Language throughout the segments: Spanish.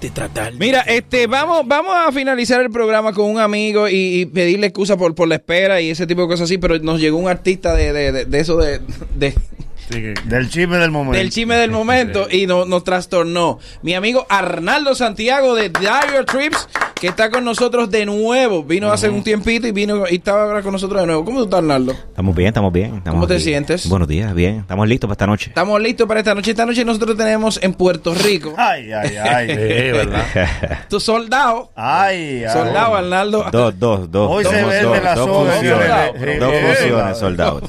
de tratar. Mira, este, vamos, vamos a finalizar el programa con un amigo y, y pedirle excusa por, por la espera y ese tipo de cosas así, pero nos llegó un artista de, de, de, de eso de, de- Del chisme del momento. del chisme del momento y no- nos trastornó. Mi amigo Arnaldo Santiago de Dire Trips, que está con nosotros de nuevo. Vino hace un tiempito y vino y estaba ahora con nosotros de nuevo. ¿Cómo tú estás, Arnaldo? Estamos bien, estamos bien. estamos ¿Cómo te aquí. sientes? Buenos días, bien. Estamos listos para esta noche. Estamos listos para esta noche. Esta noche nosotros tenemos en Puerto Rico Ay, ay, ay. Sí, ¿verdad? tu soldado. Ay, ay. Soldado, Arnaldo. Dos, dos, dos. Hoy dos, se dos, vende la dos soga, funciones. se vende- Dos sí, funciones, soldado.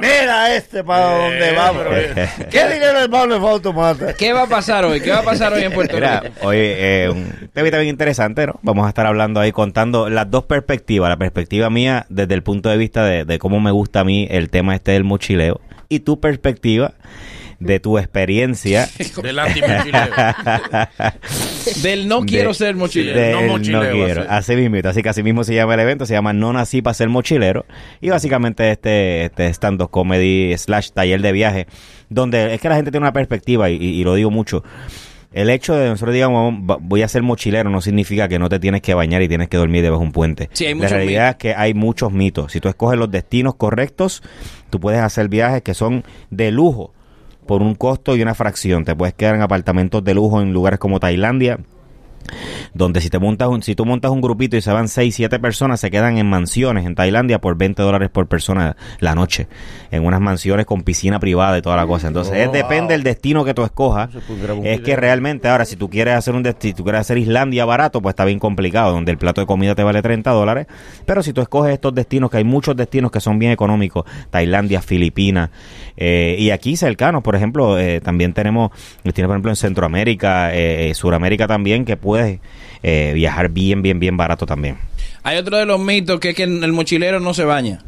Mira este para dónde va, bro. ¿Qué dinero el Pablo fue automata? ¿Qué va a pasar hoy? ¿Qué va a pasar hoy en Puerto Mira, Rico? hoy eh, un tema bien interesante, ¿no? Vamos a estar hablando ahí, contando las dos perspectivas. La perspectiva mía desde el punto de vista de, de cómo me gusta a mí el tema este del mochileo y tu perspectiva de tu experiencia Del antimochileo. Del no de- quiero ser mochilero. del no mochileo, no quiero. así. Así mismo, así que así mismo se llama el evento, se llama No nací para ser mochilero y básicamente este, este stand-up comedy slash taller de viaje, donde es que la gente tiene una perspectiva y, y- y lo digo mucho. El hecho de nosotros digamos "Va- voy a ser mochilero no significa que no te tienes que bañar y tienes que dormir debajo de un puente. Sí, hay la realidad es que hay muchos mitos. Si tú escoges los destinos correctos, tú puedes hacer viajes que son de lujo por un costo y una fracción. Te puedes quedar en apartamentos de lujo en lugares como Tailandia, donde si te montas un, si tú montas un grupito y se van 6, 7 personas, se quedan en mansiones en Tailandia por 20 dólares por persona la noche, en unas mansiones con piscina privada y toda la cosa. Entonces, es, Oh, depende del destino que tú escojas. Es que realmente ahora, si tú quieres hacer un destino, tú quieres hacer Islandia barato, pues está bien complicado, donde el plato de comida te vale 30 dólares. Pero si tú escoges estos destinos, que hay muchos destinos que son bien económicos, Tailandia, Filipinas, eh, y aquí cercanos, por ejemplo, eh, también tenemos destinos, por ejemplo, en Centroamérica, eh, eh, Suramérica también, que puedes eh, viajar bien, bien, bien barato también. Hay otro de los mitos que es que el mochilero no se baña.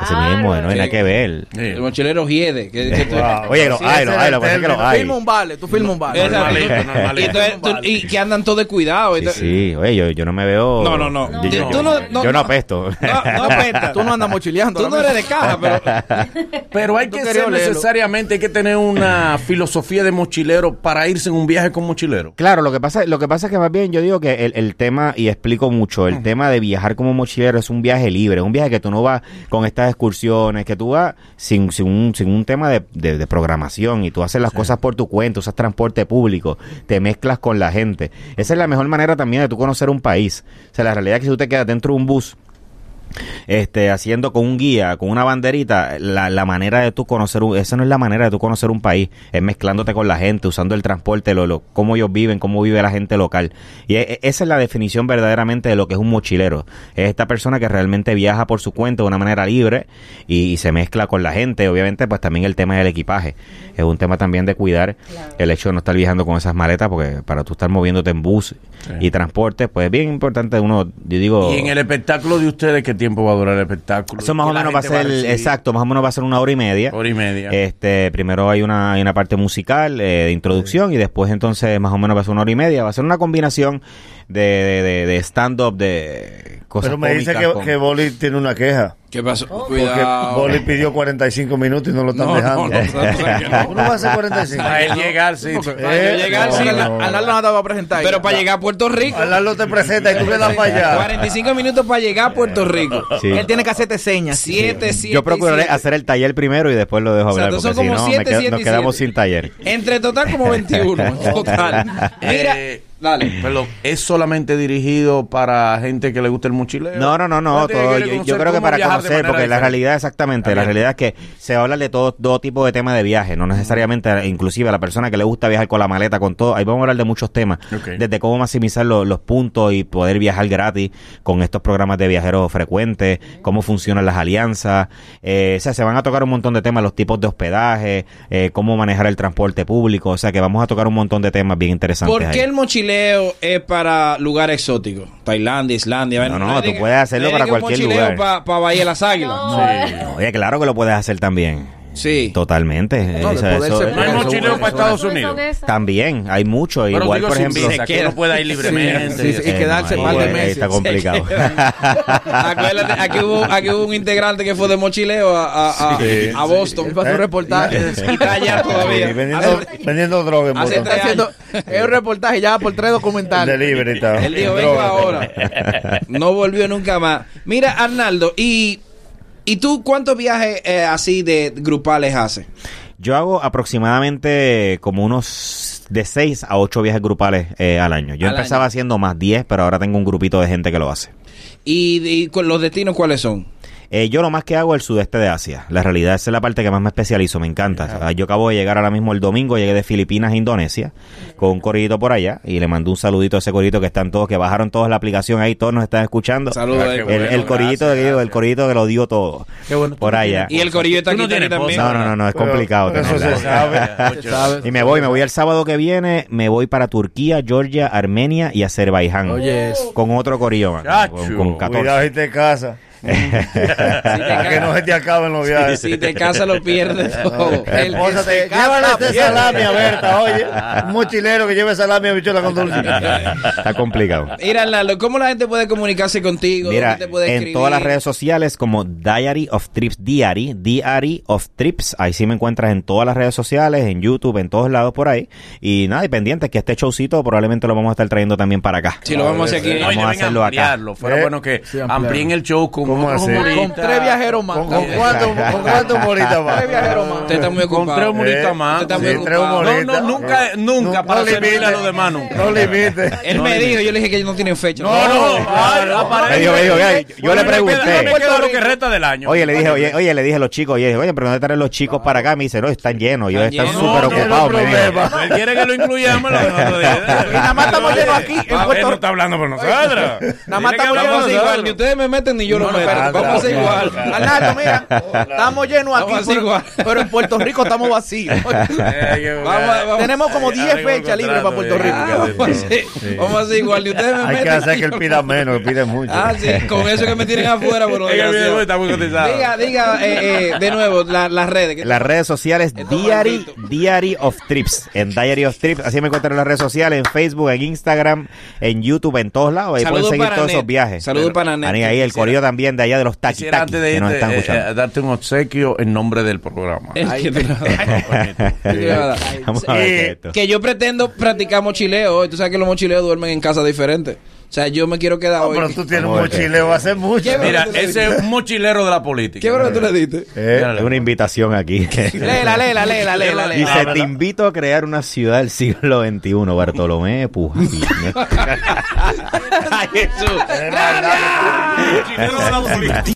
Así mismo, no hay nada que ver. El mochilero hiede. Que, que tú- Wow. Oye, los hay, los hay, lo que pasa es que los hay. Firma un vale, tú firma un vale. Y, normalito. entonces tú- y que andan todos descuidados. Sí, Entonces- sí, oye, yo, yo no me veo... No, no, no. Yo, Tú no- no- yo no no. apesto. No, no apesta. Tú no andas mochileando. Tú no eres de caja, pero... Pero hay Tú que ser necesariamente, hay que tener una filosofía de mochilero para irse en un viaje con mochilero. Claro, lo que pasa, lo que pasa es que más bien yo digo que el, el tema, y explico mucho, el tema de viajar como mochilero es un viaje libre, un viaje que tú no vas con estas excursiones, que tú vas sin, sin, un, sin un tema de, de- de programación y tú haces las cosas por tu cuenta, usas transporte público, te mezclas con la gente. Esa es la mejor manera también de tú conocer un país. O sea, la realidad es que si tú te quedas dentro de un bus, este, haciendo con un guía, con una banderita, la, la manera de tú conocer, un, esa no es la manera de tú conocer un país, es mezclándote con la gente, usando el transporte, lo, lo, cómo ellos viven, cómo vive la gente local. Y e- e- esa es la definición verdaderamente de lo que es un mochilero. Es esta persona que realmente viaja por su cuenta de una manera libre y, y se mezcla con la gente. Obviamente, pues también el tema del equipaje. Es un tema también de cuidar el hecho de no estar viajando con esas maletas, porque para tú estar moviéndote en bus y transporte, pues es bien importante uno, yo digo... Y en el espectáculo de ustedes, ¿qué tiempo va a durar el espectáculo? Eso más ¿Qué o menos va a ser, exacto, más o menos va a ser una hora y media. Hora y media. Este, primero hay una, hay una parte musical eh, de introducción y después entonces más o menos va a ser una hora y media. Va a ser una combinación de, de, de- de stand-up, de cosas Pero me dice que, con- que Boli tiene una queja. ¿Qué pasó? Porque Cuidado. Boli pidió 45 minutos y no lo están No, dejando. no, no, no, no. Uno va a hacer 45. Para él llegar, sí. Para yo llegar, sí, la- no. Te va a presentar. Pero para llegar a Puerto Rico. Arnaldo te presenta y tú le das para allá. 45 minutos para llegar a Puerto Rico. Sí. Él tiene que hacerte señas. 7, 7. Yo procuraré hacer el taller primero y después lo dejo hablar, porque son si como no me siete, quedo- siete nos quedamos sin taller. Entre total como 21. Total. Mira, Eh, dale. Pero es solamente dirigido para gente que le gusta el mochileo. No, no, no, no. Todo- yo, yo creo que para conocer, porque la realidad exactamente, la realidad es que se habla de todo, todo tipo de temas de viaje, no necesariamente, inclusive a la persona que le gusta viajar con la maleta, con todo. Ahí vamos a hablar de muchos temas, desde cómo maximizar lo- los puntos y poder viajar gratis con estos programas de viajeros frecuentes, cómo funcionan las alianzas. Eh, o sea, se van a tocar un montón de temas, los tipos de hospedaje, eh, cómo manejar el transporte público. O sea, que vamos a tocar un montón de temas bien interesantes. ¿Por qué ahí. el mochileo es para lugares exóticos? Tailandia, Islandia. No, no, tú puedes hacerlo para cualquier mochileo lugar. Para Bahía de las Águilas. Oye, claro que lo puedes hacer también. Sí. Totalmente. No, de Eso- poder eso- No hay eso- mochileo eso- para Estados Unidos. También, hay mucho. Pero Igual, digo por sin ejemplo. visa, que uno pueda ir libremente. Sí, sí, y Eh, quedarse no, par de ahí meses. Está complicado. Acuérdate, aquí hubo, aquí hubo un integrante que fue de mochileo a, a, a, Sí. a Boston. Él pasó un reportaje. Y está allá todavía. Sí, vendiendo, vendiendo droga en Hace Boston. tres Está haciendo es un reportaje ya por tres documentales. Delivery y tal. Él dijo, vengo Droga. ahora. No volvió nunca más. Mira, Arnaldo, ¿y, y tú cuántos viajes eh, así de grupales haces? Yo hago aproximadamente como unos de 6 a 8 viajes grupales eh, al año. Yo Al empezaba año. haciendo más 10, pero ahora tengo un grupito de gente que lo hace. ¿Y, y los destinos cuáles son? Eh, yo lo más que hago es el sudeste de Asia. La realidad esa es la parte que más me especializo, me encanta. Ah, Yo acabo de llegar ahora mismo el domingo, llegué de Filipinas a Indonesia con un corillito por allá y le mandé un saludito a ese corillito que están todos, que bajaron todos la aplicación ahí, todos nos están escuchando. Saludos. Ah, eh. El, bueno, el corillito gracias, que el corillito que lo dio todo. Qué bueno. Por allá. Y el corillo está Tú no aquí tienes también. No, no, no, no, es complicado. pero eso se sabe. Y me voy, me voy el sábado que viene, me voy para Turquía, Georgia, Armenia y Azerbaiyán. Oye, eso. Con otro corillo, man, con, con 14. Cuidado si te Para que no se te acaben los viajes. Si te casas lo pierdes todo. El Esposa, te- este salami a Berta, oye. Un mochilero que lleve salami a bichola con dulce. Está complicado. Mira, Arnaldo, ¿cómo la gente puede comunicarse contigo? Mira, ¿Dónde te puede en todas las redes sociales como Diary of Trips, Diary, Diary of Trips, ahí sí me encuentras en todas las redes sociales, en YouTube, en todos lados por ahí. Y nada, y pendientes que este showcito probablemente lo vamos a estar trayendo también para acá. Sí, lo vamos a hacer aquí. Vamos a hacerlo acá. ampliarlo. Fuera Eh, bueno que amplíen el show con ¿Cómo así? humoristas. Con tres viajeros más. ¿Con, con cuánto, ¿Con cuánto humorista va? Tres viajeros más. Usted está muy Con ocupado. tres humoristas Eh, más. Usted está muy ocupado. No, humoristas. no, nunca, Eh, nunca, no- para servirle a los demás nunca. No limite. Él me dijo, yo le dije que ellos no tienen fecha. No, no, ay, aparece. Me dijo, me dijo, oye, yo le pregunté. Me queda lo que resta del año. Oye, le dije, oye, oye, le dije a los chicos, oye, oye, pero ¿dónde están los chicos para acá? Me dice, no, están llenos, ellos Están llenos. súper No, no, ocupados. Él quiere que lo incluyamos. Y nada más estamos llenos aquí Él no está hablando por nosotros. Nada más estamos igual. Ni ustedes me meten ni yo lo espérate, Vamos a igual. Arnaldo, mira, estamos llenos aquí, Vamos a hacer pero, igual. pero en Puerto Rico estamos vacíos. Vamos Tenemos como Ay, 10 arreglo fechas libres para Puerto Rico. Vamos a hacer- igual. Ni ustedes me Hay meten. que hacer que él pida menos, que pide mucho. Ah, sí, con eso que me tienen afuera, bueno, está muy cotizado. Diga, diga, eh, eh, de nuevo, la- las redes. ¿qué- Las redes sociales Diary. Diary of Trips. En Diary of Trips, así me encuentran en las redes sociales, en Facebook, en Instagram, en YouTube, en todos lados. Ahí Saludos pueden seguir todos Net. esos viajes. Saludos para Net. Ahí, el corillo también de allá de los taqui Quisiera antes de que nos irte, están eh, escuchando. eh, darte un obsequio en nombre del programa. Que. Vamos a ver Eh, qué es esto. que yo pretendo practicar mochileo hoy. Tú sabes que los mochileos duermen en casas diferentes. O sea, yo me quiero quedar No, hoy. pero tú tienes un mochileo hace mucho. ¿Qué Mira, ese es un mochilero de la política. ¿Qué hora tú le diste? Eh, Es una invitación aquí. Léela, léela, léela, léela. Dice, te invito a crear una ciudad del siglo XXI, Bartolomé Pujol. Ay, Jesús.